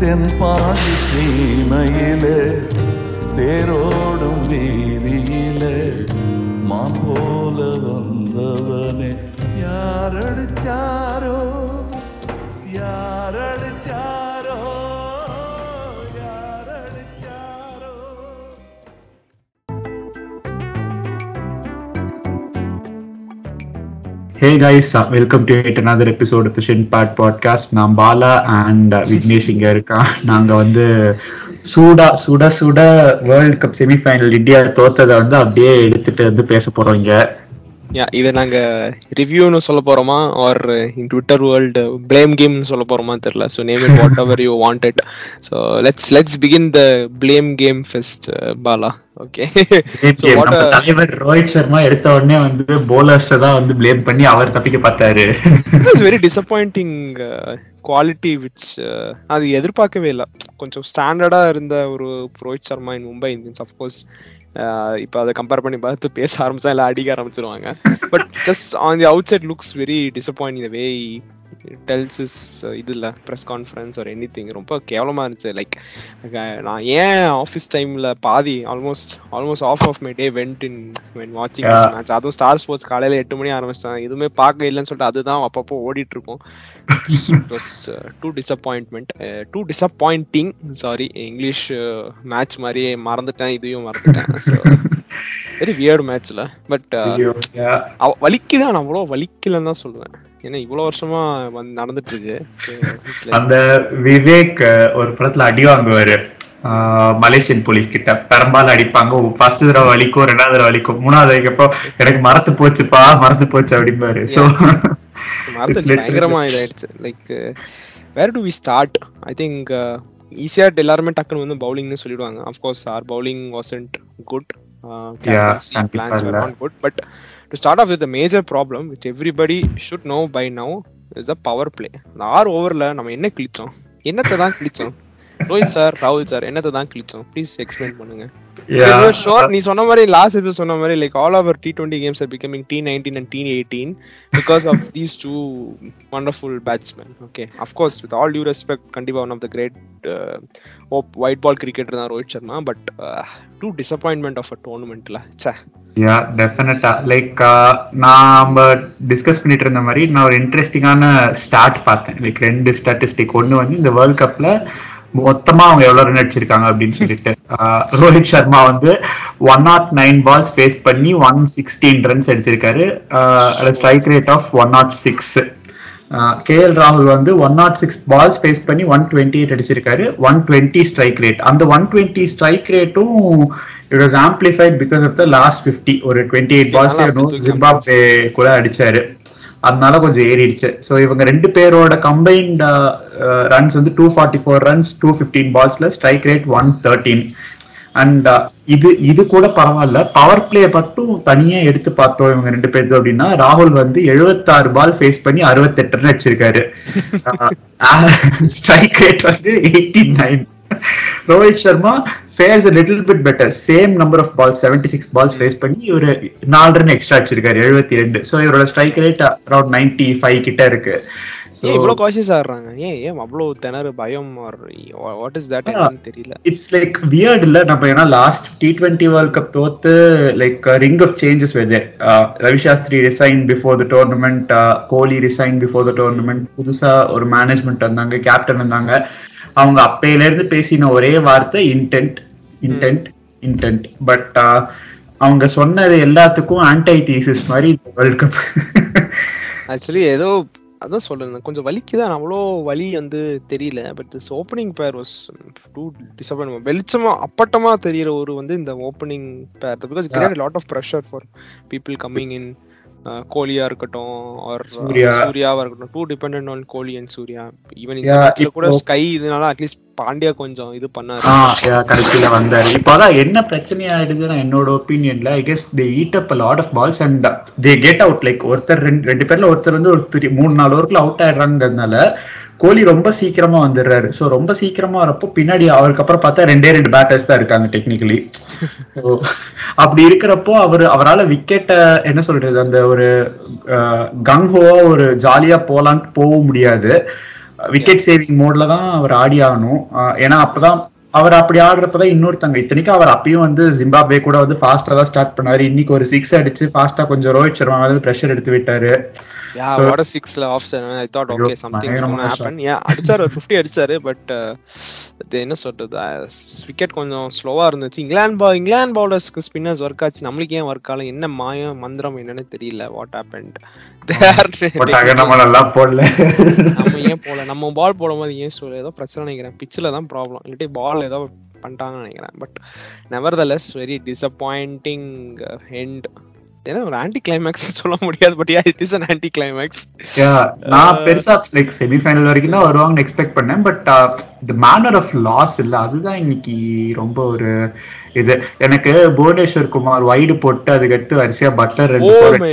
தென்பாண்டி சீமையிலே தேரோடும் வீதியிலே மா போல வந்தவனே. யாரடிச்சாரோ யாரடிச்சாரோ hey guys welcome to to another episode of Shin the podcast நான் பாலா அண்ட் uh, விக்னேஷ் இங்க இருக்கான் நாங்க வந்து சூடா சுட சுட வேர்ல்ட் கப் செமிஃபைனல் இந்தியா தோத்ததை வந்து அப்படியே எடுத்துட்டு வந்து பேச போறோம் இங்க. யா இதை நாங்க ரிவ்யூன்னு சொல்ல போறோமா? Or in Twitter world blame கேம்னு சொல்ல போறோமா தெரியல. So name it whatever you wanted so let's let's begin the blame game fest Bala okay. தலைவர் ரோஹித் சர்மா எடுத்த உடனே வந்து போலர்ஸ் தான் வந்து ப்ளேம் பண்ணி அவர் தப்பிக்க பார்த்தாரு. It's very disappointing quality which அது எதிர்பார்க்கவே இல்லை. கொஞ்சம் ஸ்டாண்டர்டா இருந்த ஒரு Rohit Sharma in Mumbai Indians of course இப்போ அதை கம்பேர் பண்ணி பார்த்து பேச ஆரம்பிச்சா எல்லாம் அடிக்க ஆரம்பிச்சிருவாங்க. But just on the outside looks very disappointing way tells is இது இல்லை ப்ரெஸ் கான்ஃபரன்ஸ் ஒரு எனி திங் ரொம்ப கேவலமா இருந்துச்சு. லைக் நான் ஏன் ஆஃபீஸ் டைம்ல பாதி almost almost half of my day went in when வாட்சிங். மேட்ச் அதுவும் ஸ்டார் ஸ்போர்ட்ஸ் காலையில எட்டு மணி ஆரம்பிச்சிட்டாங்க. எதுவுமே பார்க்க இல்லைன்னு சொல்லிட்டு அதுதான் அப்பப்போ ஓடிட்டு இருக்கும் too disappointment too disappointing sorry English match மாதிரியே மறந்துட்டேன். இதையும் மறந்துட்டேன். வெரி வியர்டு மேட்ச்ல பட் Yeah. வலிக்குதான் நான் அவ்வளோ வலிக்கலன்னு தான் சொல்லுவேன் ஏன்னா இவ்வளவு வருஷமா நடந்துட்டு இருக்கு அந்த விவேக் ஒரு படத்துல அடி வாங்குவாரு. மலேசியன் போலீஸ் கிட்ட. பெரும்பாலும் அடிப்பாங்க. ஃபர்ஸ்ட் தடவை வலிக்கும் ரெண்டாவது தடவை வலிக்கும். மூணாவது வரைக்கப்போ எனக்கு மறத்து போச்சுப்பா மறத்து போச்சு அப்படிம்பாரு. சோ மறந்துச்சு பயங்கரமா இதாயிடுச்சு. Like where do we start I think ஈஸியா எல்லாருமே டக்குன்னு வந்து பவுலிங்னு சொல்லிடுவாங்க. Of course our bowling wasn't good Yeah, plans கண்டிப்பா were இல்ல. not good but to start off with the major problem which everybody should know by now is the power play அந்த ஆறு ஓவர்ல நம்ம என்ன கிழிச்சோம் என்னத்தை தான் கிழிச்சோம் ரோஹித் சார் ராகுல் சார் என்னத்தை தான் கிழிச்சோம்? ப்ளீஸ் எக்ஸ்பிளைன் பண்ணுங்க. ஷோர் நீ சொன்ன மாதிரி லாஸ்ட் எபிசோட் சொன்ன மாதிரி like all our T twenty games are becoming T nineteen and T eighteen because of these two wonderful batsman okay of course with all due respect கண்டிப்பா one of the great white ball cricketer தான் Rohit Sharma but too disappointment of a டோர்னமெண்ட்ல say யா டெஃபினட்டா like நாம discuss பண்ணிட்டு இருந்த மாதிரி நான் ஒரு இன்ட்ரெஸ்டிங்கான ஸ்டார்ட் பார்த்தேன். லைக் ரெண்டு ஸ்டாட்டிஸ்டிக் ஒன்னு வந்து இந்த வேர்ல்ட் கப்ல மொத்தமா அவங்க எவ்வளவு அடிச்சிருக்காங்க அப்படின்னு சொல்லிட்டு ரோஹித் சர்மா வந்து one not nine balls face பண்ணி ஒன் சிக்ஸ்டீன் ரன்ஸ் அடிச்சிருக்காரு. Strike rate of one not six K L ராகுல் வந்து one not six balls face பண்ணி ஒன் டுவெண்ட்டி எயிட் அடிச்சிருக்காரு. ஒன் டுவெண்ட்டி ஸ்ட்ரைக் ரேட் அந்த ஒன் டுவெண்ட்டி ஸ்ட்ரைக் ரேட்டும் it was amplified because of the last fifty ஒரு twenty eight நல்லா அப்படி balls தூக்கி ஜிம்பாப்வே கூட அடிச்சாரு. அதனால கொஞ்சம் ஏறிடுச்சு. ஸோ இவங்க ரெண்டு பேரோட கம்பைன்ட் ரன்ஸ் வந்து two forty four runs two fifteen பால்ஸ்ல strike rate one thirteen and இது இது கூட பரவாயில்ல. பவர் பிளே மட்டும் தனியா எடுத்து பார்த்தோம் இவங்க ரெண்டு பேருக்கு அப்படின்னா ராகுல் வந்து 76 பால் ஃபேஸ் பண்ணி 68 ரன் அடிச்சிருக்காரு ஸ்ட்ரைக் ரேட் வந்து eighty nine Rohit Sharma fares little bit better same number of ball seventy six balls face பண்ணி ஒரு நாலு ரன் எக்ஸ்ட்ரா அடிச்சிருக்காரு எழுபத்தி ரெண்டு. ஸோ இவரோட strike rate around ninety five கிட்ட இருக்கு. இவ்வளவு காஷியஸ் ஆடுறாங்க? ஏன் ஏன் அவ்வளவு திணறு பயம் வாட் இஸ் தட் தெரியல. இட்ஸ் லைக் வியர்ட் இல்ல. நம்ம ஏன்னா last T twenty world cup தோத்து like ring of changes வெதே Ravi Shastri resign before the tournament Kohli resign before the tournament புதுசா ஒரு மேனேஜ்மெண்ட் வந்தாங்க கேப்டன் வந்தாங்க. அவங்க அப்பையில இருந்து பேசின ஒரே வார்த்தை இன்டென்ட் இன்டென்ட் இன்டென்ட் பட் அவங்க சொன்னது எல்லாத்துக்கும் ஆன்டை தீசிஸ் மாதிரி வேர்ல்ட் கப் ஆக்சுவலி ஏதோ அதான் சொல்றேன். கொஞ்சம் வலிக்குதான் அவ்வளோ வலி வந்து தெரியல. But this opening pair was too disappointment வெளிச்சமா அப்பட்டமா தெரியற ஒரு வந்து இந்த opening pair because create lot of pressure for people coming in Goliath இருக்கட்டும் ஆர் சூர்யா. சூர்யாவா இருக்கட்டும். Too depend on Kohli and Surya. Even இந்த கூட ஸ்கை இதனால அட்லீஸ்ட் பாண்டியா கொஞ்சம் இது பண்ணாரு. கடைசியில வந்தாரு. இப்போ அதான் என்ன பிரச்சனை ஆயிடுதுன்னா என்னோட ஒப்பீனியன்ல I guess they eat up lot of balls and they get out like ஒருத்தர் ரெண்டு ரெண்டு பேர்ல ஒருத்தர் வந்து ஒரு மூணு நாலு ஓவருக்குள்ள அவுட் ஆயிடுறாங்கிறதுனால கோலி ரொம்ப சீக்கிரமா வந்துடுறாரு. ஸோ ரொம்ப சீக்கிரமா வரப்போ பின்னாடி அவருக்கு அப்புறம் பார்த்தா ரெண்டே ரெண்டு பேட்டர்ஸ் தான் இருக்காங்க டெக்னிக்கலி அப்படி இருக்கிறப்போ அவர் அவரால் விக்கெட்டை என்ன சொல்றது அந்த ஒரு கங்ஹோவா ஒரு ஜாலியா போலான்ட்டு போக முடியாது. விக்கெட் சேவிங் மோட்ல தான் அவர் ஆடி ஆகணும். ஏன்னா அப்பதான் அவர் அப்படி ஆடுறப்பதான் இன்னொருத்தங்க இத்தனைக்கும் அவர் அப்பயும் வந்து ஜிம்பாப்வே கூட வந்து ஃபாஸ்டா தான் ஸ்டார்ட் பண்ணாரு இன்னைக்கு ஒரு சிக்ஸ் அடிச்சு ஃபாஸ்டா கொஞ்சம் ரோஹித் சர்மா மேல பிரஷர் எடுத்து விட்டாரு. யா வாட் சிக்ஸ்ல off I thought okay something happen ஏன் அடிச்சாரு ஒரு ஃபிஃப்டி அடிச்சாரு பட் என்ன சொல்றது? விக்கெட் கொஞ்சம் ஸ்லோவா இருந்துச்சு. இங்கிலாந்து பா இங்கிலாந்து பவுலர்ஸ்க்கு ஸ்பின்னர்ஸ் ஒர்க் ஆச்சு. நம்மளுக்கு ஏன் ஒர்க் ஆகல? என்ன மாயம் மந்திரம் என்னன்னு தெரியல. வாட் ஹேப்பன்ட் போடல. நம்ம ஏன் போல நம்ம பால் போடும்போது ஏன் சொல்ல? ஏதோ பிரச்சனை நினைக்கிறேன். பிச்சில் தான் ப்ராப்ளம் இல்லாட்டி பால் ஏதோ பண்ணிட்டாங்கன்னு நினைக்கிறேன். But nevertheless very disappointing end ஏன்னா ஒரு ஆன்டி கிளைமேக்ஸ் சொல்ல முடியாது but yeah it is an anticlimax நான் பெருசா லைக் செமிஃபைனல் வரைக்கும் தான் வருவாங்கன்னு எக்ஸ்பெக்ட் பண்ணேன் but the manner of loss இல்ல அதுதான் இன்னைக்கு ரொம்ப ஒரு இது. எனக்கு புவனேஸ்வர் குமார் வைடு போட்டு அதுக்கடுத்து வரிசையா பட்லர் ஓ ரெண்டு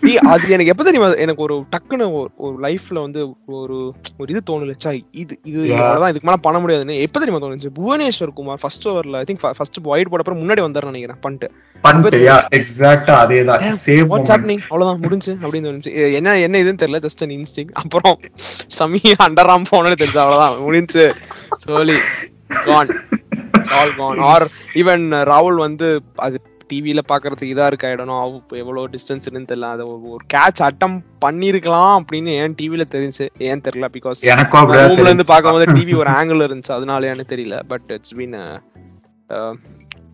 அது எனக்கு எப்ப தெரியுமா? எனக்கு ஒரு டக்குன்னு ஒரு- லைஃப்ல வந்து ஒரு ஒரு இது தோணுச்சா இது இது. அவ்வளவுதான் இதுக்கு மேல பண்ண முடியாதுன்னு. எப்ப தெரியுமா தோணுச்சு? புவனேஸ்வர் குமார் ஃபர்ஸ்ட் ஓவர்ல ஐ திங்க் ஃபர்ஸ்ட் ஒயிட் போட அப்புறம் முன்னாடி வந்தாருன்னு நினைக்கிறேன் பண்ணிட்டு. அவ்வளவுதான் முடிஞ்சு அப்படின்னு தோணுச்சு. என்ன என்ன இதுன்னு தெரியல ஜஸ்ட் அன் இன்ஸ்டிங் அப்புறம் சமி அண்டராம் போனது தெரிஞ்சு அவ்வளவுதான் முடிஞ்சு. சோலி gone all gone or even ராகுல் வந்து அது டிவில பாக்குறதுக்கு இதா இருக்கு ஆயிடணும் அவ எவ்வளவு டிஸ்டன்ஸ் தெரியல. அது ஒரு- கேட்ச் அட்டம் பண்ணிருக்கலாம் அப்படின்னு ஏன் டிவில தெரிஞ்சு ஏன் தெரியல? பிகாஸ் ரூம்ல இருந்து. பார்க்கும்போது டிவி ஒரு ஆங்கிள் இருந்துச்சு. அதனாலயான்னு தெரியல. பட் இட்ஸ் பீன்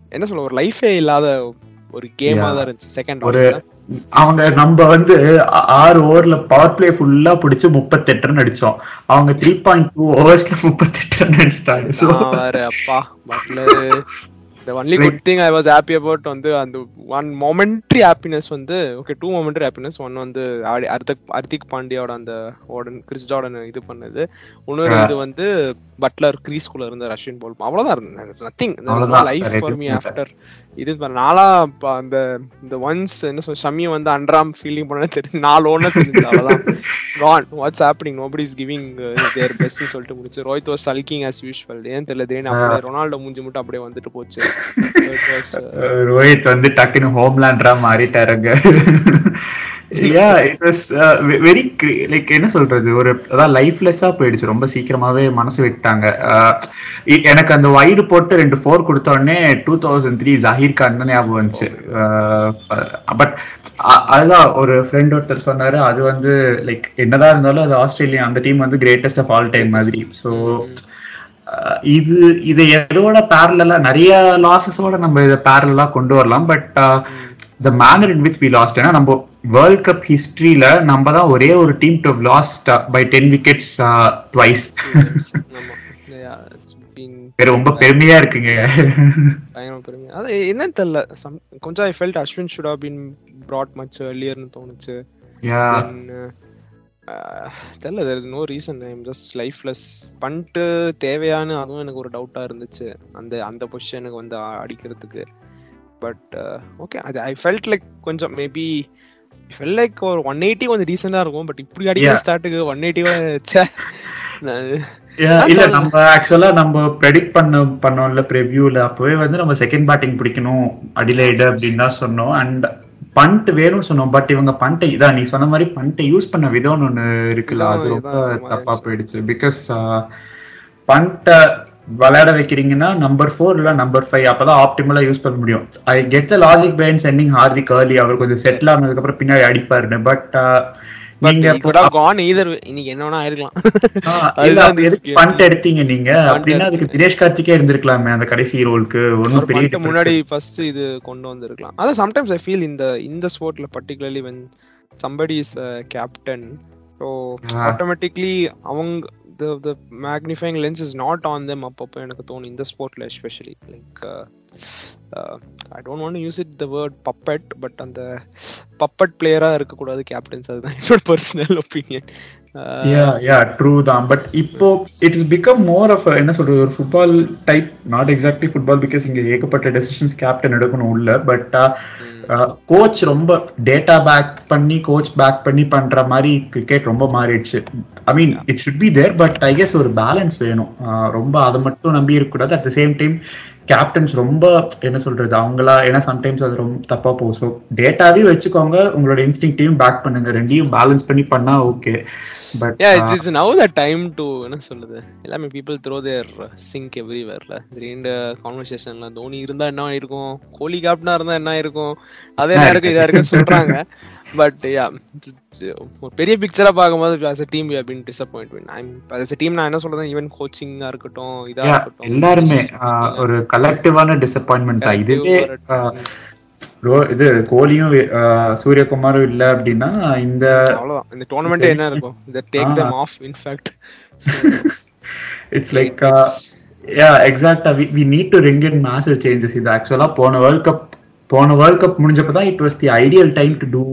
என்ன சொல்ல ஒரு லைஃபே இல்லாத ஒரு கேமா. தான் இருந்துச்சு. செகண்ட் ஒரு அவங்க நம்ம வந்து ஆறு ஓவர்ல பவர் பிளே ஃபுல்லா பிடிச்சு முப்பத்தெட்டு ரன் அடிச்சோம். அவங்க த்ரீ பாயிண்ட் டூ ஓவர்ஸ்ல முப்பத்தெட்டு ரன் அடிச்சிட்டாங்க The only good thing i was happy about வந்து அந்த ஒன் momentary happiness வந்து okay two momentary happiness. One வந்து ஹர்திக் ஹர்திக் பாண்டியாவோட அந்த ஓடன் கிறிஸ் ஜார்டன் இது பண்ணது. இன்னொரு. இது வந்து பட்லர் கிரீஸ்குள்ள இருந்த ரஷ்யன் போல். அவ்வளவுதான் இருந்தது. Nothing. Life for me. After இது நாளா அந்த இந்த ஒன்ஸ் என்ன சொல்ல ஷமி வந்து அண்ட்ராம் ஃபீலிங் பண்ண தெரிஞ்சு நாலு ஒன்னு தெரிஞ்சு அவ்வளவுதான். Gone what's happening nobody is giving their best சொல்லிட்டு முடிச்சு. Rohit was sulking as usual ஏன் தெரியல திடீர்னு அப்படியே ரொனால்டோ மூஞ்சி மட்டும் அப்படியே வந்துட்டு போச்சு. ரோஹித் வந்து டக்குன்னு ஹோம்லேண்டரா மாறிட்டாருங்க yeah it was very like என்ன சொல்றது? ஒரு அதான் லைஃப்லெஸ்ஸா போயிடுச்சு. ரொம்ப சீக்கிரமாவே மனசு விட்டாங்க. Uh, எனக்கு அந்த வைடு போட்டு ரெண்டு ஃபோர் கொடுத்த உடனே two thousand three Zaheer Khan தான் ஞாபகம் வந்துச்சு. பட் அதுதான் ஒரு ஃப்ரெண்ட் ஒருத்தர் சொன்னாரு அது வந்து லைக் என்னதான் இருந்தாலும் அது ஆஸ்திரேலியா அந்த டீம் வந்து கிரேட்டஸ்ட் ஆஃப் ஆல் டைம் மாதிரி. ஸோ அஹ் இது இது எதோட பேரலா நிறைய லாசஸோட நம்ம இதை பேரலா கொண்டு வரலாம் but the manner in which we lost ஏன்னா நம்ம வேர்ல்ட் கப் ஹிஸ்டரியில நம்ம தான் ஒரே ஒரு team to lost by ten wickets twice ரொம்ப பெருமையா இருக்குங்க. பயங்கர பெருமை. அது என்னன்னு தெரியல. கொஞ்சம் I felt Ashwin should have been brought much earlierனு தோணுச்சு. தெரியல there is no reason. I am just lifeless பண்ணிட்டு தேவையான்னு அதுவும் எனக்கு ஒரு டவுட்டா இருந்துச்சு. அந்த அந்த பொசிஷனுக்கு வந்து அடிக்கிறதுக்கு. பட் ஓகே அது ஐ ஃபெல்ட் லைக் கொஞ்சம் மேபி ஃபெல் லைக் ஒரு ஒன் எயிட்டி கொஞ்சம் டீசெண்டா இருக்கும். பட் இப்படி அடிக்கிற. ஸ்டார்ட்டுக்கு ஒன் எயிட்டி இல்ல. நம்ம ஆக்சுவலா நம்ம ப்ரெடிக்ட் பண்ண பண்ணோம்ல ப்ரிவியூல அப்பவே வந்து நம்ம செகண்ட் பேட்டிங் பிடிக்கணும். அடிலைடு அப்படின்னு தான் சொன்னோம். அண்ட் பண்ட் வேணும்னு சொன்னோம். பட் இவங்க பண்ட்டை இதான் நீ சொன்ன மாதிரி பண்ட்டை யூஸ் பண்ண விதம்னு ஒண்ணு இருக்குல்ல. அது ரொம்ப தப்பா. போயிடுச்சு. பிகாஸ் பண்ட்டை விளையாட வைக்கிறீங்கன்னா நம்பர் ஃபோர் இல்ல நம்பர் ஃபைவ் அப்பதான் ஆப்டிமலா யூஸ் பண்ண முடியும். I get the logic behind sending Hardik early. அவர் கொஞ்சம் செட்டில் ஆனதுக்கு அப்புறம் பின்னாடி அடிப்பாருன்னு. பட் நீங்க either way. இன்னைக்கு அதுதான் எதுக்கு பண்ட் எடுத்தீங்க நீங்க அப்படின்னா அதுக்கு. தினேஷ் கார்த்திகே இருந்திருக்கலாமே அந்த கடைசி ரோலுக்கு ஒன்னும் ஒரு பெரிய பண்ணிட்டு difference முன்னாடி ஃபர்ஸ்ட் இது கொண்டு வந்திருக்கலாம் அதான் சம்டைம்ஸ் ஐ ஃபீல் இந்த இந்த ஸ்போர்ட்ல particularly when somebody is captain so Yeah. Automatically அவங்க the the magnifying lens is not on them அப்பப்போ எனக்கு தோணும் இந்த ஸ்போர்ட்ல especially like I don't want use it the word puppet but அந்த பப்பட் பிளேயரா இருக்கக்கூடாது கேப்டன்ஸ் அதுதான் என்னோட பர்சனல் ஒப்பீனியன் யா ட்ரூ தான். பட் இப்போ it is become more of என்ன சொல்றது ஒரு football type not exactly football because இங்க ஏகப்பட்ட டெசிஷன்ஸ் கேப்டன் எடுக்கணும் உள்ள. பட் கோச் ரொம்ப டேட்டா பேக் பண்ணி கோச் பேக் பண்ணி பண்ற மாதிரி கிரிக்கெட் ரொம்ப மாறிடுச்சு. I mean it should be there but I guess ஒரு பேலன்ஸ் வேணும். ஆஹ் ரொம்ப அதை மட்டும் நம்பி இருக்கக்கூடாது. At the same time captains ரொம்ப என்ன சொல்றது அவங்களா ஏன்னா சம்டைம்ஸ் அது ரொம்ப தப்பா போகும். ஸோ டேட்டாவே வச்சுக்கோங்க உங்களோட இன்ஸ்டிங்டையும் பேக் பண்ணுங்க. ரெண்டையும் பேலன்ஸ் பண்ணி பண்ணா okay but yeah it's, it's now the time to என்ன சொல்லுது எல்லாமே people throw their sink everywhereல திடீர்னு கான்வர்சேஷன்ல தோனி இருந்தா என்ன இருக்கும் கோலி கேப்டனா இருந்தா என்ன இருக்கும் அதே நேரம் இதா இருக்கு. சொல்றாங்க. பட் யா ஒரு பெரிய பிக்சரா பார்க்கும்போது as a team we have been disappointed. I'm as a team நான் என்ன சொல்றேன் ஈவன் கோச்சிங்கா இருக்கட்டும் இதா இருக்கட்டும். எல்லாருமே ஒரு கலெக்டிவான டிசப்பாயின்மெண்ட் தான். இதுவே இது கோலியும் சூரியகுமாரும் இல்ல அப்படின்னா இந்த அவ்வளவுதான். இந்த டோர்னமெண்ட் என்ன இருக்கும்? இந்த take them off in fact it's like yeah எக்ஸாக்டா we need to ring in massive changes இது ஆக்சுவலா போன வேர்ல்ட் கப் போன வேர்ல்ட் கப் முடிஞ்சப்ப தான் it was the ideal time to do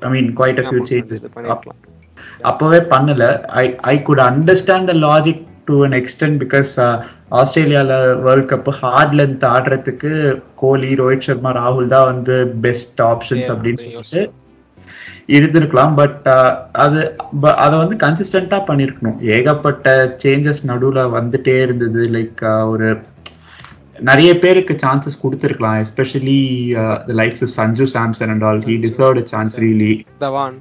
I mean quite a few changes அப்பவே பண்ணல. I I could understand the logic to an extent because ஆஸ்திரேலியால world cup hard length ஆடுறதுக்கு கோலி ரோஹித் சர்மா ராகுல் தான் வந்து பெஸ்ட் ஆப்ஷன்ஸ் அப்படின்னு சொல்லிட்டு இருந்திருக்கலாம். பட் அது ப- அத வந்து கன்சிஸ்டன்டா பண்ணிருக்கணும். ஏகப்பட்ட சேஞ்சஸ் நடுவுல வந்துட்டே இருந்தது. லைக் ஒரு நிறைய பேருக்கு சான்சஸ் கொடுத்துருக்கலாம் especially likes of Sanju Samson and all he deserve chance really Dhawan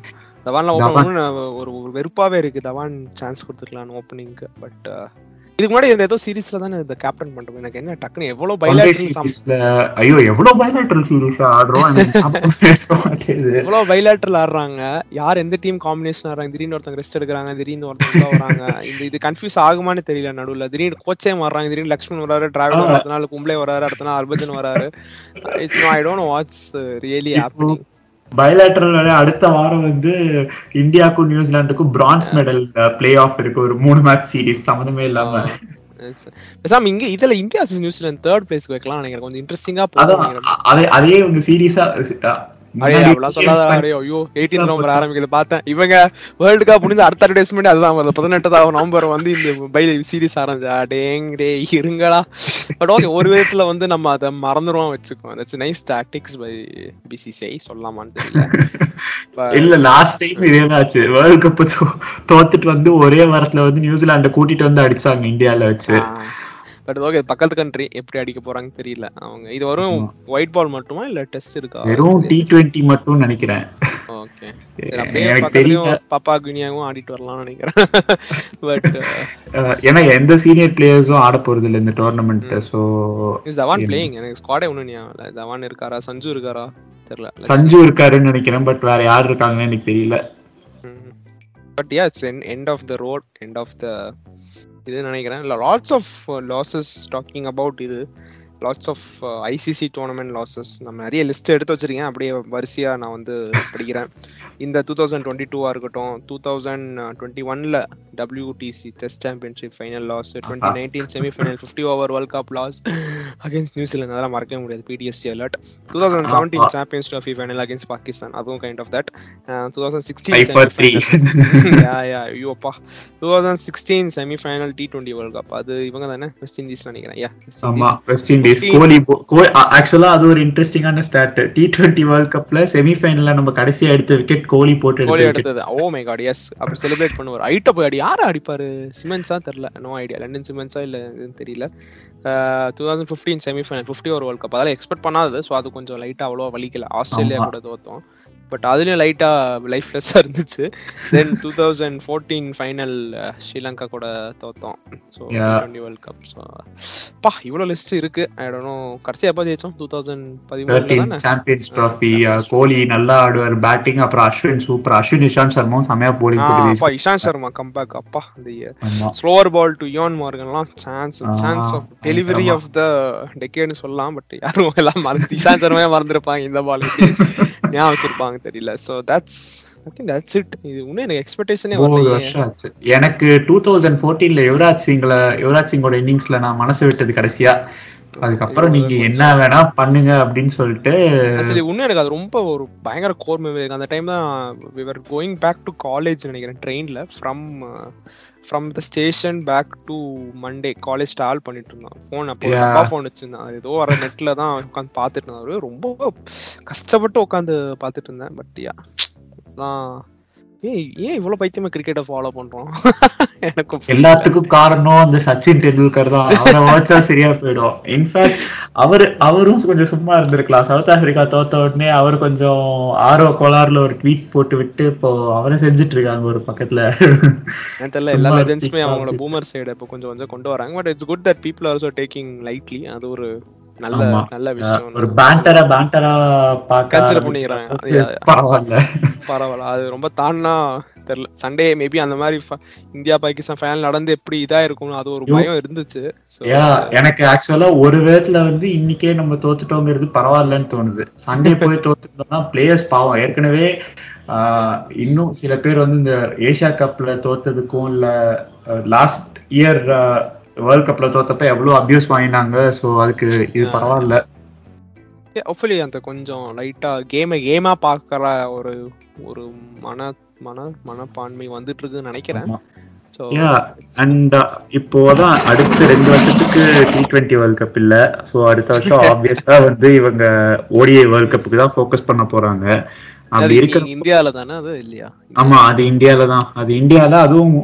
தவான்ல Dhawan. Open ஒரு ஒரு வெறுப்பாவே இருக்கு. தவான் சான்ஸ் கொடுத்துக்கலாம் ஓப்பனிங்க்கு பட் இதுக்கு முன்னாடி இந்த ஏதோ சீரிஸ்ல தானே இந்த கேப்டன் பண்றோம். எனக்கு என்ன டக்குன்னு எவ்வளவு பைலாட்டரல் ஐயோ எவ்வளவு பயலாட்டல் சீரீஸ் ஆடுறோம். எவ்வளவு பைலாட்டரல் ஆடுறாங்க. யார் எந்த டீம் காம்பினேஷன் ஆடுறாங்க? திடீர்னு ஒருத்தங்க ரெஸ்ட் எடுக்கிறாங்க திடீர்னு ஒருத்தங்க வராங்க. இந்த இது கன்ஃபியூஸ் ஆகுமான்னு தெரியல நடுவுல. திடீர்னு கோச்சே மாறுறாங்க திடீர்னு லக்ஷ்மண் வராரு டிராவிட் ஆ. அடுத்த நாள் கும்ப்ளே வராரு அடுத்த நாள் ஹர்பஜன் வராரு. It's I don't what's really happening bilateral அடுத்த வாரம் வந்து இந்தியாவுக்கும் நியூசிலாந்துக்கும் பிரான்ஸ் மெடல் பிளே ஆஃப் இருக்கு. ஒரு மூணு மேட்ச் சீரிஸ் சம்மந்தமே இல்லாம. பேசாம இங்க இதுல இந்தியா நியூசிலாந்து தேர்ட் பிளேஸ்க்கு வைக்கலாம் நினைக்கிறேன். கொஞ்சம் இன்ட்ரெஸ்டிங்கா அதே அதே உங்க சீரியஸா சொல்லாத ஐயோ எயிட்டீன் நவம்பர் பார்த்தேன். இவங்க வேர்ல்டு கப் முடிஞ்சு அடுத்த அட்வர்டைஸ்மெண்ட் அதுதான் வருது. பதினெட்டாவது நவம்பர் வந்து இந்த பை சீரிஸ் ஆரம்பிச்சா. டேங் டே பட் ஓகே ஒரு விதத்துல வந்து நம்ம அதை மறந்துருவோம் வச்சுக்கோம் that's nice tactics by BCCI சொல்லலாமான்னு தெரியல. இல்ல லாஸ்ட் டைம் ஆச்சு. வேர்ல்ட் கப் தோத்துட்டு வந்து ஒரே வாரத்துல வந்து நியூசிலாண்ட கூட்டிட்டு வந்து அடிச்சாங்க இந்தியால வச்சு. பட் ஓகே பக்கத்து கண்ட்ரி எப்படி அடிக்க போறாங்க தெரியல. அவங்க இது வரும் ஒயிட் பால் மட்டுமா இல்ல டெஸ்ட் இருக்கா? வெறும் டி டுவெண்ட்டி மட்டும் நினைக்கிறேன். ஓகே சரி அப்படியே. பாப்பா குனியாவும் ஆடிட்டு வரலாம்னு நினைக்கிறேன். பட் அஹ் ஏன்னா எந்த சீனியர் பிளேயர்ஸும் ஆட போறது இல்ல இந்த tournament so is Dhawan playing எனக்கு ஸ்குவாடே ஒன்றும் ஞாபகம் தவான் இருக்காரா? சஞ்சு இருக்காரா? தெரியல. சஞ்சு இருக்காருன்னு நினைக்கிறேன் பட் வேற யார் இருக்காங்கன்னு எனக்கு தெரியல. But yeah it's end of the road end of the இது நினைக்கிறேன். இல்லை lots of losses talking about இது. Lots of ICC tournament losses நம்ம நிறைய லிஸ்ட் எடுத்து வச்சிருக்கேன். அப்படியே வரிசையா நான் வந்து படிக்கிறேன். இந்த டூ தௌசண்ட் டுவெண்ட்டி டூவா இருக்கட்டும் டூ தௌசண்ட் டுவெண்ட்டி ஒன்ல WTC test championship final loss twenty nineteen semifinal fifty over world cup loss against New Zealand அதெல்லாம் மறக்கவே முடியாது. PTSD alert two thousand seventeen champions trophy final against Pakistan அதுவும் kind of that two thousand. Sixteen yeah yeah ஐயோப்பா. Two thousand sixteen semifinal T twenty world cup அது இவங்க தானே West Indies நினைக்கிறேன். Yeah west Indies கோலி ஆக்சுவலா அது ஒரு இன்ட்ரெஸ்டிங்கான start T twenty world கப்ல செமிஃபைனல்ல நம்ம கடைசியா எடுத்த விக்கெட் கோலி போட்டு கோலி. எடுத்தது. ஓ மை காட் எஸ் அப்படி செலிப்ரேட் பண்ணுவார். ஐட்ட போய் அடி யாரை அடிப்பாரு? சிமெண்ட்ஸா தெரியல. நோ ஐடியா லண்டன் சிமெண்ட்ஸா இல்ல தெரியல. Two thousand fifteen semifinal fifty ஒரு வேர்ல்ட் கப் அதெல்லாம் எக்ஸ்பெக்ட் பண்ணாதது. ஸோ அது கொஞ்சம் லைட்டா அவ்வளோ வலிக்கல. ஆஸ்திரேலியா. கூட தோத்தோம். பட் அதுலயும் லைட்டா லைஃப்லெஸ்ஸா இருந்துச்சு. Then two thousand fourteen final Sri Lanka கூட தோத்தோம். So. Twenty world cup so பா இவ்வளோ லிஸ்ட் இருக்கு. ஐ டோன்ட் நோ கடைசி எப்போ ஜெயிச்சோம்? டூ தௌசண்ட் பதிமூணுல 13 தானே? சாம்பியன்ஸ் ட்ராஃபி கோலி நல்லா ஆடுவார். பேட்டிங் அப்புறம் அஸ்வின் சூப்பர் அஸ்வின் இஷாந்த் சர்மாவும் செமையா போலிங் அப்பா இஷாந்த் சர்மா கம்பேக் அப்பா ஆமா. Slower ball to Eoin மார்கன்லாம் chance chance of delivery. Of the டெக்கேட்னு சொல்லலாம். பட் யாரும் எல்லாம் மறந்து இஷாந்த் சர்மாவே மறந்துருப்பாங்க இந்த பாலுக்கு ஞாபகம் வச்சிருப்பாங்க தெரியல. So that's I think that's it இது இன்னும் எனக்கு எக்ஸ்பெக்டேஷனே வரலையே. வருஷம் ஆச்சு. எனக்கு டூ தௌசண்ட் ஃபோர்டீன்ல யுவராஜ் சிங்ல யுவராஜ் சிங்கோட இன்னிங்ஸ்ல நான் மனசு விட்டது கடைசியா. அதுக்கப்புறம் நீங்க என்ன வேணா பண்ணுங்க அப்படின்னு சொல்லிட்டு இன்னும் எனக்கு அது ரொம்ப ஒரு பயங்கர கோர் மெமரி அந்த டைம் தான் we were going back to college நினைக்கிறேன் ட்ரெயின்ல from from the station back to Monday college travel பண்ணிட்டு இருந்தோம் ஃபோன் அப்போ. அப்பா ஃபோன் வச்சிருந்தேன். ஏதோ வர நெட்ல தான் உட்காந்து பார்த்துட்டு இருந்தேன் ரொம்ப கஷ்டப்பட்டு உட்காந்து பார்த்துட்டு இருந்தேன் பட் யா தான் ஏய் ஏன் இவ்வளவு பைத்தியமா கிரிக்கெட்டை ஃபாலோ பண்றோம்? எனக்கு. எல்லாத்துக்கும் காரணம் அந்த சச்சின் டெண்டுல்கர் தான். அவரை வாட்சா சரியா போயிடும். இன்ஃபேக்ட் அவர் அவரும் கொஞ்சம் சும்மா இருந்திருக்கலாம். சவுத் ஆப்பிரிக்கா தோத்த உடனே அவர் கொஞ்சம் ஆர்வ கோளாறுல ஒரு ட்வீட் போட்டு விட்டு இப்போ அவரை செஞ்சுட்டு இருக்காங்க ஒரு பக்கத்துல. தெரியல எல்லா லெஜெண்ட்ஸுமே அவங்களோட. பூமர் சைடு இப்போ கொஞ்சம் கொஞ்சம் கொண்டு வராங்க. But it's good that people also taking lightly அது ஒரு நல்ல. நல்ல விஷயம். ஒரு பேண்டரா பேண்டரா ஆரம்பிக்கிற பண்ணிக்கிறாங்க. பரவாயில்ல. பரவாயில்ல. அது ரொம்ப தான்னா தெரியல. சண்டே மேபி அந்த மாதிரி இந்தியா பாகிஸ்தான் ஃபைனல் நடந்து எப்படி இதா இருக்கும் அது ஒரு. பயம் இருந்துச்சு. எனக்கு ஆக்சுவலா ஒரு விதத்துல வந்து இன்னைக்கே நம்ம தோத்துட்டோங்கிறது பரவாயில்லன்னு தோணுது. சண்டே போய் தோத்துட்டோம்னா பிளேயர்ஸ் பாவம். ஏற்கனவே ஆஹ், இன்னும் சில பேர் வந்து இந்த ஏசியா கப்ல தோத்ததுக்கும் இல்ல லாஸ்ட் இயர் வேர்ல்ட் கப்ல தோத்தப்ப எவ்வளவு அபியூஸ் வாங்கினாங்க? சோ அதுக்கு இது. பரவாயில்ல. hopefully அந்த கொஞ்சம் லைட்டா கேமை கேமா பாக்குற ஒரு ஒரு மன மன மனப்பான்மை வந்துட்டு இருக்குன்னு நினைக்கிறேன். ஸோ அண்ட் இப்போதான் அடுத்த ரெண்டு வருஷத்துக்கு டி டுவெண்ட்டி வேர்ல்ட் கப் இல்ல. சோ அடுத்த வருஷம் ஆப்வியஸா வந்து இவங்க ஓடிஐ வேர்ல்ட் கப்புக்கு தான் ஃபோக்கஸ் பண்ண போறாங்க. அப்படி இருக்கிற இந்தியால தானே அது இல்லையா? ஆமா அது இந்தியால தான். அது இந்தியால அதுவும்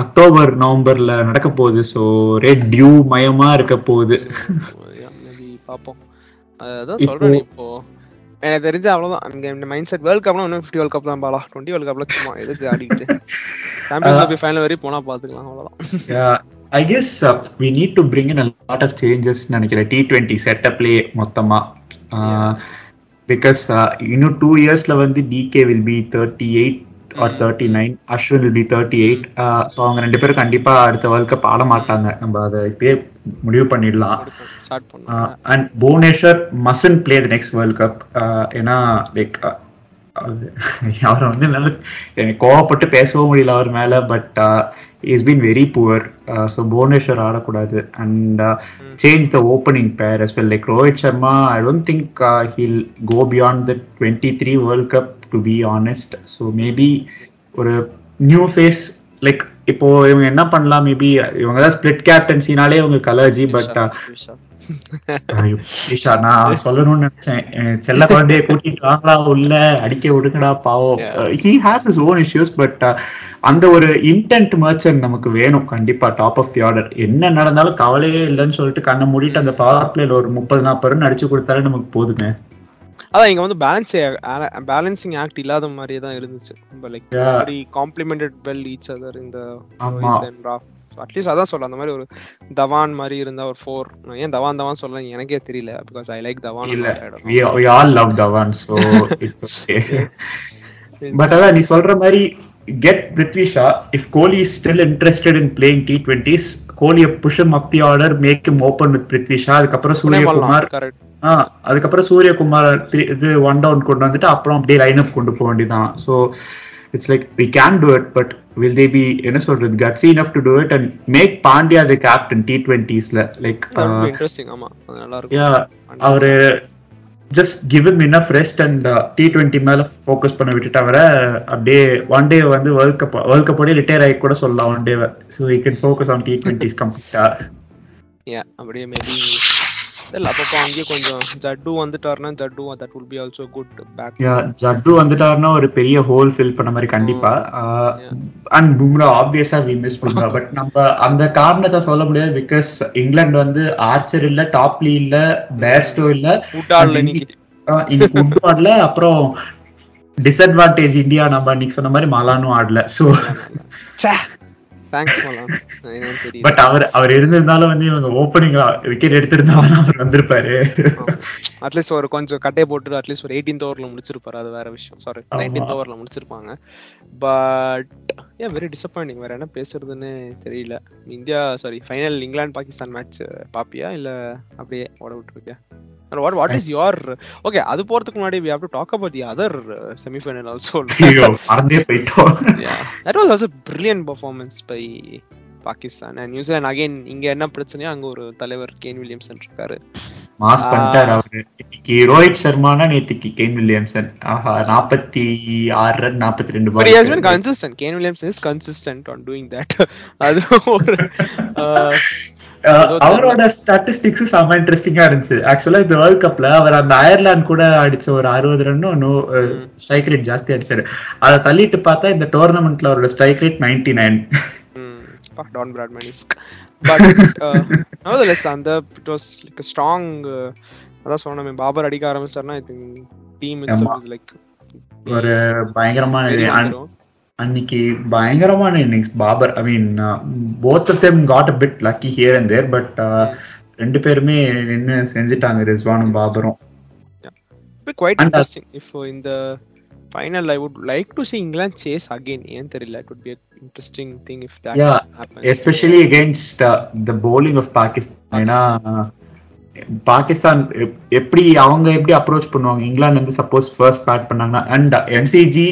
அக்டோபர் நவம்பர்ல நடக்க போகுது. சோ ஒரே டியூ மயமா இருக்க போகுது. மேபி பாப்போம் அதான் சொல்றேன் இப்போ எனக்கு தெரிஞ்ச அவ்வளவுதான். அங்க மைண்ட் செட் வேர்ல்ட் கப்லாம் இன்னும் ஃபிஃப்டி வேர்ல்ட் கப் தான் பாலா. டுவெண்ட்டி வேர்ல்ட் கப்ல சும்மா எதுக்கு ஆடிட்டு சாம்பியன்ஸ் ட்ராஃபி ஃபைனல் வரையும் போனா பாத்துக்கலாம் அவ்வளவுதான். I guess we need to bring in lot of changes நினைக்கிறேன். டி டுவெண்ட்டி செட்டப்லயே மொத்தமா. பிகாஸ் இன்னும் டூ இயர்ஸ்ல வந்து DK will be thirty eight or thirty nine Ashwin will be thirty eight so அவங்க ரெண்டு பேரும் கண்டிப்பா அடுத்த வேர்ல்ட் கப் ஆட மாட்டாங்க. நம்ம அதை இப்பயே முடிவு பண்ணிடலாம். And Bhuvneshwar mustn't play the next world cup ஏன்னா லைக் அவரை வந்து நல்ல எனக்கு கோவப்பட்டு பேசவும் முடியல அவர் மேல but is been very poor so Bhuvneshwar ஆடக்கூடாது. And change the opening pair as well. Like Rohit Sharma I don't think he'll go beyond the twenty three world cup to be honest so maybe ஒரு new face like இப்போ இவங்க என்ன பண்ணலாம்? Maybe இவங்க தான் split கேப்டன்சினாலே இவங்க கலர்ஜி but நான் சொல்லணும்னு நினைச்சேன். செல்ல குழந்தைய கூட்டிட்டு வாங்களா உள்ள அடிக்க விடுங்கடா பாவம். He has his own issues but அந்த ஒரு இன்டென்ட் மர்ச்சன்ட் நமக்கு வேணும். கண்டிப்பா டாப் ஆஃப் தி ஆர்டர் என்ன நடந்தாலும் கவலையே இல்லைன்னு சொல்லிட்டு கண்ணை மூடிட்டு அந்த பவர் பிளேல ஒரு முப்பது நாற்பது ரன் அடிச்சு கொடுத்தாலே நமக்கு போதுமே. அதான் இங்க வந்து பேலன்ஸ் பேலன்சிங் ஆக்ட் இல்லாத மாதிரியே தான் இருந்துச்சு. ரொம்ப like. Very complemented well each other இந்த. அட்லீஸ்ட் அதான் சொல்ல அந்த மாதிரி ஒரு தவான் மாதிரி இருந்தா ஒரு ஃபோர் ஏன் தவான் தவான் சொல்ல எனக்கே தெரியல பிகாஸ் ஐ லைக் தவான் இல்ல. we all love Dhawan so it's okay. But அதான் நீ சொல்ற மாதிரி get Prithvi Shaw if Kohli is still interested in playing T twenties கோலியை push up the order make him open with Prithvi Shaw அதுக்கப்புறம் சூரியகுமார் ஆ அதுக்கப்புறம் சூரியகுமார் இது one down கொண்டு வந்துட்டு அப்புறம் அப்படியே லைன் அப் கொண்டு போக வேண்டியதான் so it's like we can do it but will they be என்ன சொல்றது gutsy enough to do it and make Pandya the captain T டுவெண்ட்டிஸ்ல like அவரு just give him enough rest and T twenty மேல focus பண்ண விட்டுட்டு அவரை அப்படியே one day வந்து world cup world கப்போடய ரிட்டையர் ஆகி கூட சொல்லலாம் one day so you can focus on T twenties கம்ப்ளீட்டா அப்படியே மேபி இல்ல அப்பப்போ அங்கேயே கொஞ்சம் Jaddu வந்துட்டாருன்னா Jaddu that will be also good back yeah Jaddu வந்துட்டாருன்னா ஒரு பெரிய ஹோல் ஃபில் பண்ண மாதிரி கண்டிப்பா. Yeah. அண்ட் பும்ரா ஆப்வியஸா வி மிஸ் பும்ரா பட் நம்ம அந்த காரணத்தை சொல்ல முடியாது பிகாஸ் இங்கிலாந்து வந்து ஆர்ச்சர் இல்ல டாப்லி இல்ல பேர்ஸ்டோ இல்ல. ஊட்டாடல and இன்னைக்கு ஆடல அப்புறம் டிஸ்அட்வான்டேஜ் இந்தியா நம்ம இன்னைக்கு சொன்ன மாதிரி மலானும் ஆடல. சோ பட் அவர் அவர் இருந்திருந்தாலும் வந்து இவங்க ஓப்பனிங் விக்கெட் எடுத்திருந்தாலும் அவர் வந்திருப்பாரு. அட்லீஸ்ட் ஒரு கொஞ்சம் கட்டையை போட்டு அட்லீஸ்ட் ஒரு எயிட்டீன்த் ஓவர்ல முடிச்சிருப்பாரு. அது வேற விஷயம். சாரி. நைன்டீன்த் ஓவர்ல முடிச்சிருப்பாங்க. பட் ஏன் வெரி டிசப்பாயிண்டிங் வேற என்ன பேசுறதுன்னு தெரியல. India sorry final England Pakistan match பாப்பியா? இல்ல அப்படியே ஓட விட்டுருக்கியா? What what is your okay அது போறதுக்கு முன்னாடி we have to talk about the other uh, semi-final also. ஐயோ மறந்தே போயிட்டோம். That was also brilliant performance by Pakistan and New Zealand again இங்க என்ன பிரச்சனையோ அங்க ஒரு தலைவர் கேன் வில்லியம்சன் இருக்காரு. மாஸ் பண்ணிட்டாரு அவரு. இன்னைக்கு ரோஹித் சர்மானா நேத்துக்கு கேன் வில்லியம்சன். ஆஹா நாற்பத்தி ஆறு ரன் நாற்பத்தி ரெண்டு But he has been ball consistent. Kane Williams is consistent on doing that. அது ஒரு அவரோட ஸ்டாட்டிஸ்டிக்ஸ் செம்ம இன்ட்ரெஸ்டிங்கா இருந்துச்சு. ஆக்சுவலா இந்த வேர்ல்ட் கப்ல அவர் அந்த அயர்லாந்து கூட அடிச்ச ஒரு அறுபது ரன்னும் நோ ஸ்ட்ரைக் ரேட் ஜாஸ்தி அடிச்சாரு. அதை தள்ளிட்டு பார்த்தா இந்த டோர்னமெண்ட்ல அவரோட strike rate ninety nine Don Bradman is but nevertheless அந்த இட் வாஸ் லைக் ஸ்ட்ராங் அதான் சொன்னேன் பாபர் அடிக்க ஆரம்பிச்சாருன்னா I think team. It's like ஒரு பயங்கரமான அன்னைக்கு பயங்கரமான innings Babar. I mean both of them got a bit lucky here and there but ரெண்டு பேருமே நின்னு செஞ்சுட்டாங்க ரிஸ்வானும் பாபரும். Quite And, uh, interesting final I would like to see England chase again. ஏன் தெரியல. Be an interesting thing if that Yeah, happens. Especially against the bowling of Pakistan ஏன்னா பாகிஸ்தான் எப்- எப்படி அவங்க எப்படி அப்ரோச் பண்ணுவாங்க? இங்கிலாந்து வந்து சப்போஸ் ஃபர்ஸ்ட் பேட் பண்ணாங்கன்னா and MCG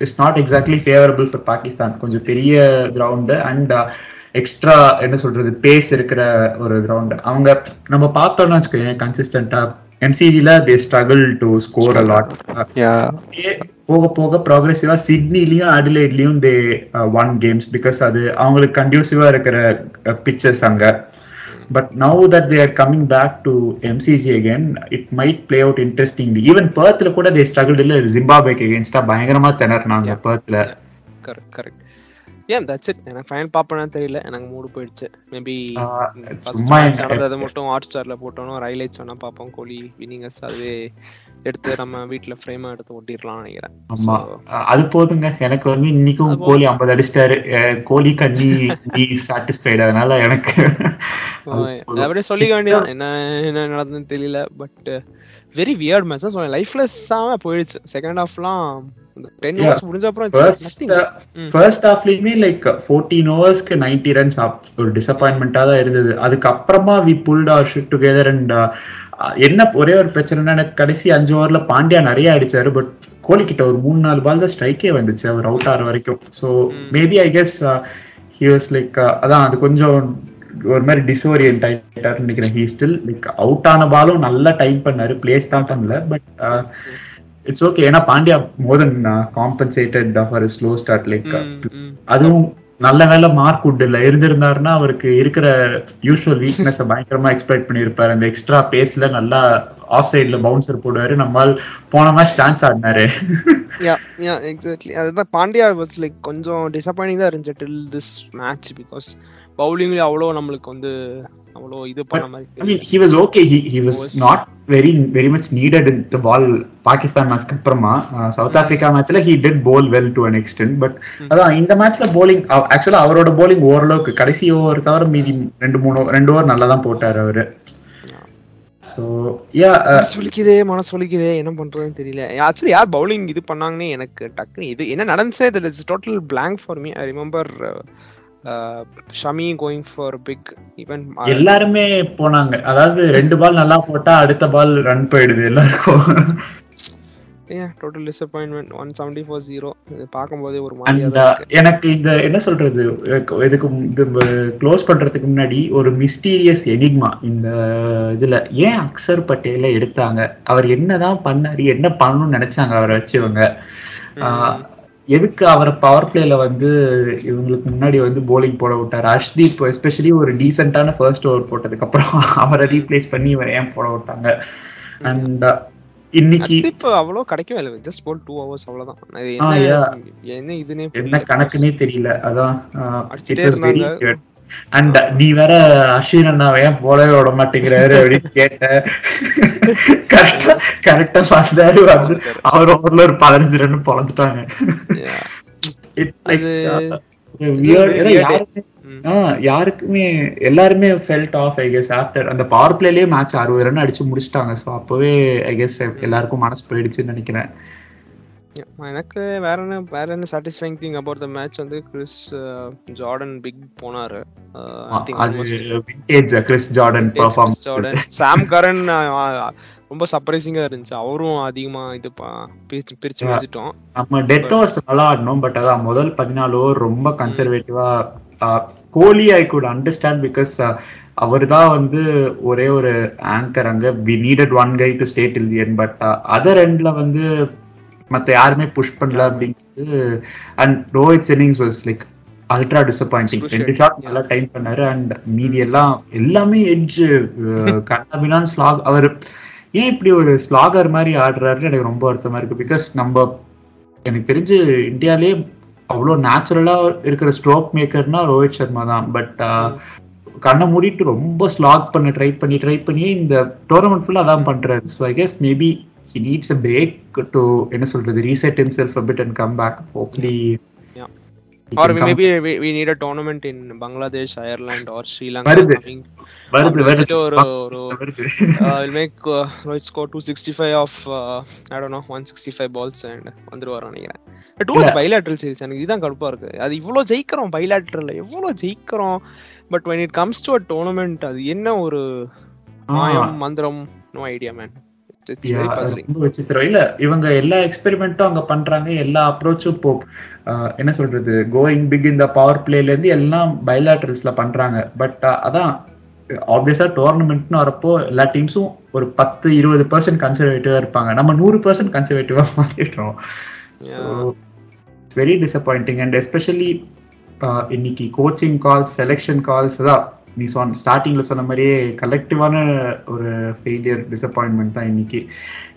is not exactly favourable for Pakistan கொஞ்சம் பெரிய கிரவுண்டு அண்ட் எக்ஸ்ட்ரா என்ன சொல்றது பேஸ் இருக்கிற ஒரு கிரவுண்ட் அவங்க நம்ம பார்த்தோம்னு வச்சுக்கோங்க கன்சிஸ்டன்டா எம்சிஜில they struggle to score a lot yeah. அப்படியே போக போக ப்ராக்ரெசிவா சிட்னிலையும் அடிலைட்லயும் தே ஒன் கேம்ஸ் பிகாஸ் அது அவங்களுக்கு கண்டியூசிவா இருக்கிற பிக்சர்ஸ் அங்க. But now that they are coming back to MCG again it might play out interestingly even பர்த்ல கூட தே ஸ்ட்ரகிள் இல்ல ஜிம்பாபேக்கு அகேன்ஸ்டா பயங்கரமா திணறினாங்க பர்த்ல கரெக்ட் கரெக்ட் ஏன் தட்ஸ் இட் எனக்கு ஃபைனல் பாப்பேன்னு தெரியல. எனக்கு மூடு போயிடுச்சு. மேபி நடந்தது மட்டும் ஹாட் ஸ்டார்ல போட்டோம் ஹைலைட்ஸ் வேணா பார்ப்போம். கோலி வின்னிங்கர்ஸ் அதுவே எடுத்து நம்ம வீட்ல ஃப்ரேமா எடுத்து ஒட்டிடலாம் நினைக்கிறேன். ஆமா. அது போதுங்க. எனக்கு வந்து இன்னைக்கும் கோலி 50 அடிச்சிட்டாரு. கோலி கண்ணி சாட்டிஸ்ஃபைடு அதனால எனக்கு. அப்படியே சொல்லிக்க வேண்டியதான் என்ன என்ன நடந்ததுன்னு தெரியல. பட் வெரி வியர்ட் மேட்ச் சொன்னேன். லைஃப்லெஸ்ஸாம போயிடுச்சு. Second ஹாஃப்லாம் ten. ஹவர்ஸ் முடிஞ்ச அப்புறம் ஃபர்ஸ்ட் ஹாஃப்லயுமே லைக் ஃபோர்டீன் ஓவர்ஸ்க்கு நைன்டி ரன்ஸ் ஒரு டிசப்பாயின்மெண்டா தான் இருந்தது. அதுக்கப்புறமா we pulled our shit together and என்ன ஒரே ஒரு பிரச்சனைனா எனக்கு கடைசி அஞ்சு ஓவர்ல பாண்டியா நிறைய அடிச்சாரு பட் கோலி கிட்ட ஒரு மூணு நாலு பால் தான் ஸ்ட்ரைக்கே வந்துச்சு. அவர் அவுட் ஆகிற வரைக்கும். So maybe I guess he was like அதான் அது கொஞ்சம் ஒரு மாதிரி டிசோரியன்ட் ஆயிட்டாருன்னு நினைக்கிறேன். ஹீ ஸ்டில் லைக் அவுட் ஆன பாலும் நல்லா டைம் பண்ணாரு. பிளேஸ் தான் பண்ணல பட் இட்ஸ் ஓகே ஏன்னா Pandya more than compensated for slow start like. அதுவும் நல்ல வேலை மார்க் உட் இல்ல இருந்திருந்தாருன்னா அவருக்கு இருக்கிற யூஸ்வல் வீக்னஸ் பயங்கரமா எக்ஸ்பெக்ட் பண்ணியிருப்பாரு. அந்த எக்ஸ்ட்ரா பேஸ்ல நல்லா ஆஃப் சைட்ல பவுன்சர் போடுவாரு. நம்மால் போன மேட்ச் சான்ஸ் ஆடினாரு. யா யா எக்ஸாக்ட்லி அதுதான் பாண்டியா வாஸ் லைக் கொஞ்சம் டிசப்பாயிண்டிங் தான் இருந்துச்சு டில் திஸ் மேட்ச் பிகாஸ் பவுலிங்ல அவ்வளோ நம்மளுக்கு வந்து அவ்வளோ இது பண்ண மாதிரி I mean, தெரியல. he was okay. He he was Was- not very very much needed in the ball. Pakistan மேட்ச்க்கு அப்புறமா. சவுத் ஆப்பிரிக்கா மேட்ச்ல he did bowl well to an extent but அதான் இந்த மேட்ச்ல bowling ஆக்சுவலா அவரோட bowling ஓரளவுக்கு கடைசி ஓவர் தவிர மீதி ரெண்டு மூணு ரெண்டு ஓவர் நல்லா தான் போட்டாரு அவரு. ஸோ யா மனசு வலிக்குதே மனசு வலிக்குதே என்ன பண்றதுன்னு தெரியல. ஆக்சுவலி யார் பவுலிங் இது பண்ணாங்கன்னு எனக்கு டக்குன்னு இது என்ன நடந்துச்சே தெரியல. Total blank for me I remember Shami going for big even எல்லாருமே போனாங்க. அதாவது ரெண்டு பால் நல்லா போட்டா அடுத்த பால் ரன் போயிடுது எல்லாருக்கும். Total disappointment one seventy four zero இது பார்க்கும்போதே ஒரு தான் இருக்கு. எனக்கு இந்த என்ன சொல்றது இதுக்கு இது க்ளோஸ் பண்றதுக்கு முன்னாடி ஒரு மிஸ்டீரியஸ் எனிக்மா இந்த இதுல. ஏன் அக்சர் பட்டேல எடுத்தாங்க? அவர் என்னதான் பண்ணாரு என்ன பண்ணணும்னு நினைச்சாங்க அவரை வச்சு இவங்க? ஆஹ் எதுக்கு அவரை பவர் பிளேல வந்து இவங்களுக்கு முன்னாடி வந்து போலிங் போட விட்டாரு? அஷ்தீப் எஸ்பெஷலி ஒரு டீசென்டான ஃபர்ஸ்ட் ஓவர் போட்டதுக்கு அப்புறம் அவரை ரீப்ளேஸ் பண்ணி இவரை ஏன் போட விட்டாங்க? அண்ட் இன்னைக்கு அக்திப் அவ்வளோ கிடைக்கவே இல்லை. ஜஸ்ட் போல் டூ ஹவர்ஸ் ஆ, என்ன இதுனே என்ன கணக்குன்னே தெரியல. அதான் இருந்தாங்க. அண்ட் நீ வேற அஸ்வின் அண்ணா ஏன் போலவே விட மாட்டேங்கிறாரு? அப்படின்னு கேட்ட. கரெக்டா கரெக்டா பார்த்தாரு வந்து அவர் ஓவர்ல ஒரு பதினஞ்சு ரன் பொழந்துட்டாங்க. Uh, யாருக்குமே எல்லாருமே felt off I guess after அந்த பவர் பிளேலயே மேட்ச் அறுபது ரன் அடிச்சு முடிச்சிட்டாங்க. ஸோ அப்பவே ஐ கெஸ் எல்லாருக்கும் மனசு போயிடுச்சுன்னு நினைக்கிறேன். எனக்கு வேற என்ன வேற என்ன satisfying thing about the match வந்து கிறிஸ் ஜார்டன் பிக் போனாரு. Vintage Chris Jordan perform Jordan Sam Curran ரொம்ப சர்ப்ரைசிங்கா இருந்துச்சு. அவரும் அதிகமா இது பிரிச்சு பிரிச்சு. வச்சுட்டோம். நம்ம டெத் ஓவர்ஸ் நல்லா ஆடணும் பட் அதான் முதல் பதினாலு ஓவர் ரொம்ப கன்சர்வேட்டிவா Kohli I could understand because அவர் தான் வந்து ஒரே ஒரு ஆங்கர் அங்க. We needed one guy to stay till but other எண்ட்ல வந்து மத்த யாருமே புஷ் பண்ணல அப்படிங்கிறது and Rohit innings was like ultra disappointing. ரெண்டு ஷாட் நல்லா டைம் பண்ணாரு அண்ட் மீதி எல்லாம் எல்லாமே எட்ஜ் கண்ணாபினான் ஸ்லாக் அவர் ஏன் இப்படி ஒரு ஸ்லாகர் மாதிரி ஆடுறாருன்னு எனக்கு ரொம்ப வருத்தமா இருக்கு. பிகாஸ் நம்ம எனக்கு தெரிஞ்சு இந்தியாலே அவ்வளோ நேச்சுரலா இருக்கிற ஸ்ட்ரோக் மேக்கர்னா ரோஹித் சர்மா தான். பட் கண்ணை மூடிட்டு ரொம்ப ஸ்லாக் பண்ண ட்ரை பண்ணி ட்ரை பண்ணி இந்த டோர்னமெண்ட் ஃபுல்லா அதான் பண்றாரு. So I guess maybe he needs a break to என்ன சொல்றது reset himself a bit and come back hopefully Yeah. Or maybe we, we need a tournament in Bangladesh, Ireland, or Sri Lanka. வருது. வருது வருது ஒரு- ஒரு- வருது uh, will make uh, Rohit score 265 of uh, I don't know 165 balls and வந்துருவாரு நினைக்கிறேன் too much bilateral series எனக்கு இதுதான் கடுப்பா இருக்கு அது இவ்வளோ ஜெயிக்கிறோம் பைலாட்ரல் எவ்வளோ ஜெயிக்கிறோம் but when it comes to a tournament அது என்ன ஒரு மாயம் மந்திரம் நோ ஐடியா மேன் ரொம்ப விசித்திரம். இல்ல இவங்க எல்லா எக்ஸ்பெரிமெண்ட்டும் அங்க பண்றாங்க. எல்லா அப்ரோச்சும் இப்போ என்ன சொல்றது? கோயிங் பிக் இந்த பவர் பிளேல இருந்து எல்லாம் பைலாட்டரல்ஸ்ல பண்றாங்க. பட் அதான் ஆப்வியஸா டோர்னமெண்ட்னு வரப்போ எல்லா டீம்ஸும் ஒரு பத்து இருபது பர்சன்ட் கன்சர்வேட்டிவா இருப்பாங்க. நம்ம நூறு பர்சன்ட் கன்சர்வேட்டிவா மாறிடுறோம். வெரி டிசப்பாயிண்டிங் அண்ட் எஸ்பெஷலி இன்னைக்கு கோச்சிங் கால்ஸ் செலெக்ஷன் கால்ஸ் தான் நீ சொன்ன ஸ்டார்டிங்ல சொன்ன மாதிரியே கலெக்டிவான ஒரு ஃபெயிலியர் டிசப்பாயின்மெண்ட் தான் இன்னைக்கு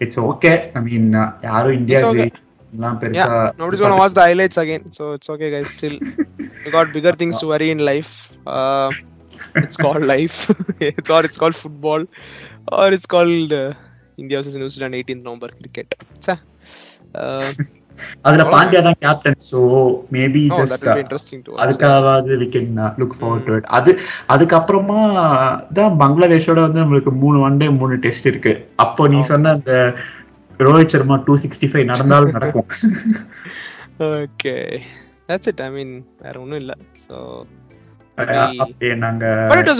இட்ஸ் ஓகே ஐ மீன் யாரும் India It's Yeah, nobody's gonna watch the highlights again, so it's okay, guys. Still, we got bigger things to worry in life. Uh, it's called life. it's or it's called football, or it's called uh, India versus New Zealand 18th November cricket. Sa. Uh, அதுல. பாண்டியா தான் captain so maybe oh, just. அதுக்காவது we can look forward to it அது அதுக்கப்புறமா தான் பங்களாதேஷோட வந்து நம்மளுக்கு மூணு one day மூணு test இருக்கு அப்போ நீ சொன்ன அந்த Rohit Sharma two sixty five நடந்தாலும் நடக்கும் Okay, that's it. I mean, வேற ஒண்ணும் இல்ல.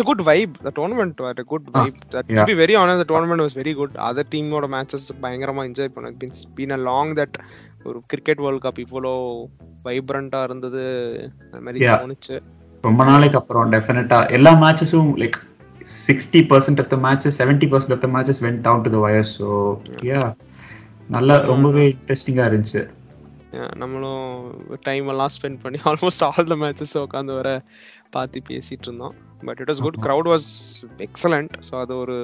Good vibe. That, yeah. To be very honest, the tournament was very good. Other team ஓட matches பயங்கரமா என்ஜாய் பண்ணேன். Been a long that ஒரு cricket world cup இவ்வளோ வைப்ரண்டா இருந்தது. மாதிரி. தோணுச்சு. ரொம்ப நாளைக்கு அப்புறம் டெஃபினட்டா எல்லா மேட்சஸும் like sixty percent of the matches seventy percent of the matches went down to the wire so yeah நல்லா ரொம்பவே இன்ட்ரெஸ்டிங்கா இருந்துச்சு. நம்மளும் டைம் எல்லாம் ஸ்பெண்ட் பண்ணி ஆல்மோஸ்ட் ஆல் த மேட்சஸ் உட்காந்து வர பார்த்து பேசிட்டு இருந்தோம். But it was good crowd was excellent so அது ஒரு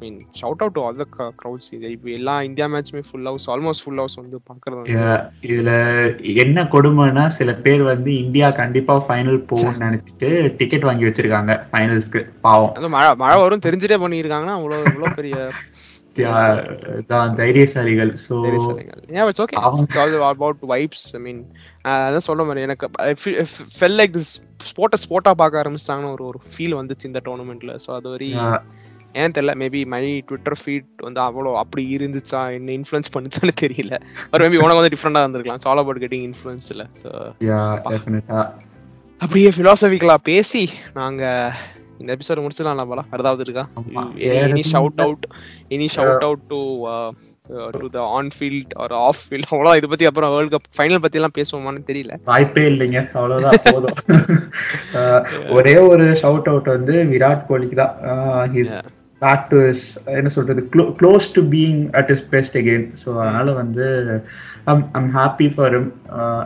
mean shout out to all the crowds இது இப்போ எல்லா India மேட்ச்மே full house almost full house வந்து பார்க்கறது இதுல என்ன கொடுமைன்னா சில பேர் வந்து இந்தியா கண்டிப்பா ஃபைனல் போகும்னு நினைச்சிட்டு டிக்கெட் வாங்கி வச்சிருக்காங்க ஃபைனல்ஸ்க்கு பாவம். அது மழை மழை வரும் தெரிஞ்சுட்டே பண்ணியிருக்காங்கன்னா அவ்வளோ இவ்வளோ பெரிய தைரியசாலிகள். ஸோ அவன்- it's all about vibes i mean uh, அதான் சொல்ல மாதிரி எனக்கு ஃபெல் லைக் திஸ் ஸ்போர்ட்டை ஸ்போர்ட்டா பார்க்க ஆரம்பிச்சிட்டாங்கன்னு ஒரு ஒரு ஃபீல் வந்துச்சு இந்த டோர்னமெண்ட்ல ஸோ அது வரை ஏன் தெரியல மேபி மை ட்விட்டர் ஃபீட் வந்து அவ்வளோ அப்படி இருந்துச்சா என்ன இன்ஃப்ளூயன்ஸ் பண்ணுச்சான்னு தெரியல. ஒரு மேபி உனக்கு வந்து டிஃப்ரெண்டா இருந்திருக்கலாம். சால் அபவுட் கெட்டிங் இன்ஃப்ளூயன்ஸ் இல்ல ஸோ அப்படியே ஃபிலாசபிக்கலா பேசி நாங்க இந்த எபிசோட் முடிச்சிடலாம் போல. அடுத்தாவது இருக்கா. Any shout out any shout out to to the on field or off field அவ்வளோ இதை பத்தி அப்புறம் வேர்ல்ட் கப் ஃபைனல் பத்தி எல்லாம் பேசுவோமான்னு தெரியல. வாய்ப்பே இல்லைங்க. அவ்வளவுதான் போதும். ஒரே ஒரு ஷவுட் அவுட் வந்து விராட் கோலிக்கு தான். டு என்ன சொல்றது close to being at his best again so அதனால வந்து I'm happy for him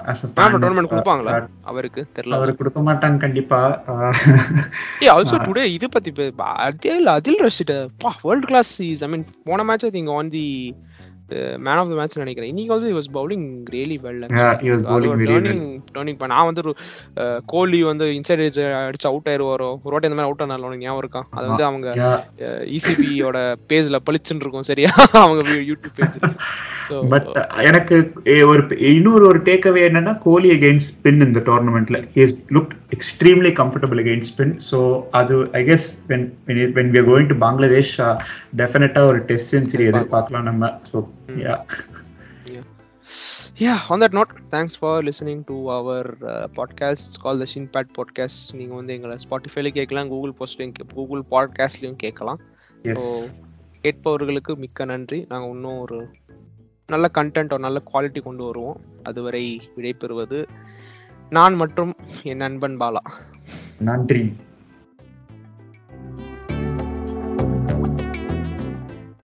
as tournament கொடுப்பாங்களா? அவருக்கு? தெரியல. அவர் கொடுக்க மாட்டாங்க கண்டிப்பா. ஏ ஆல்சோ டுடே இது பத்தி அதில் அதில் Rashid world class is I mean போன match I think on the man of the match நினைக்கிறேன். இன்னைக்கு வந்து was bowling really well. Turning turning நான் வந்து கோலி வந்து இன்சைட் அடிச்சு அவுட் ஆயிருவாரோ? ஒரு வாட்டி அந்த மாதிரி அவுட் ஆனால உனக்கு ஞாபகம் இருக்கா? அது வந்து அவங்க. இசிபியோட பேஜ்ல பளிச்சுன்னு இருக்கும் சரியா? அவங்க யூடியூப் பேஜ் பட் எனக்கு ஒரு இன்னொரு ஒரு டேக் அவே என்னன்னா கோலி அகெயின்ஸ்ட் ஸ்பின் இந்த டோர்னமெண்ட்ல his look extremely comfortable against spin so அது I guess when when we going to Bangladesh டெஃபினட்டா ஒரு டெஸ்ட் சென்ச்சுரி எதிர்பார்க்கலாம் நம்ம. ஸோ யா Yeah, on that note, thanks for listening to our uh, podcast. It's called the Shinpad Podcast. நீங்க வந்து எங்களை ஸ்பாட்டிஃபைல கேட்கலாம் கூகுள் போஸ்ட்லையும் கூகுள் பாட்காஸ்ட்லையும் கேட்கலாம். ஸோ கேட்பவர்களுக்கு மிக்க நன்றி. நாங்கள் இன்னும் ஒரு நல்ல கண்டென்ட் ஒரு நல்ல குவாலிட்டி கொண்டு வருவோம். அதுவரை விடைபெறுவது நான் மற்றும் என் நண்பன் பாலா. நன்றி.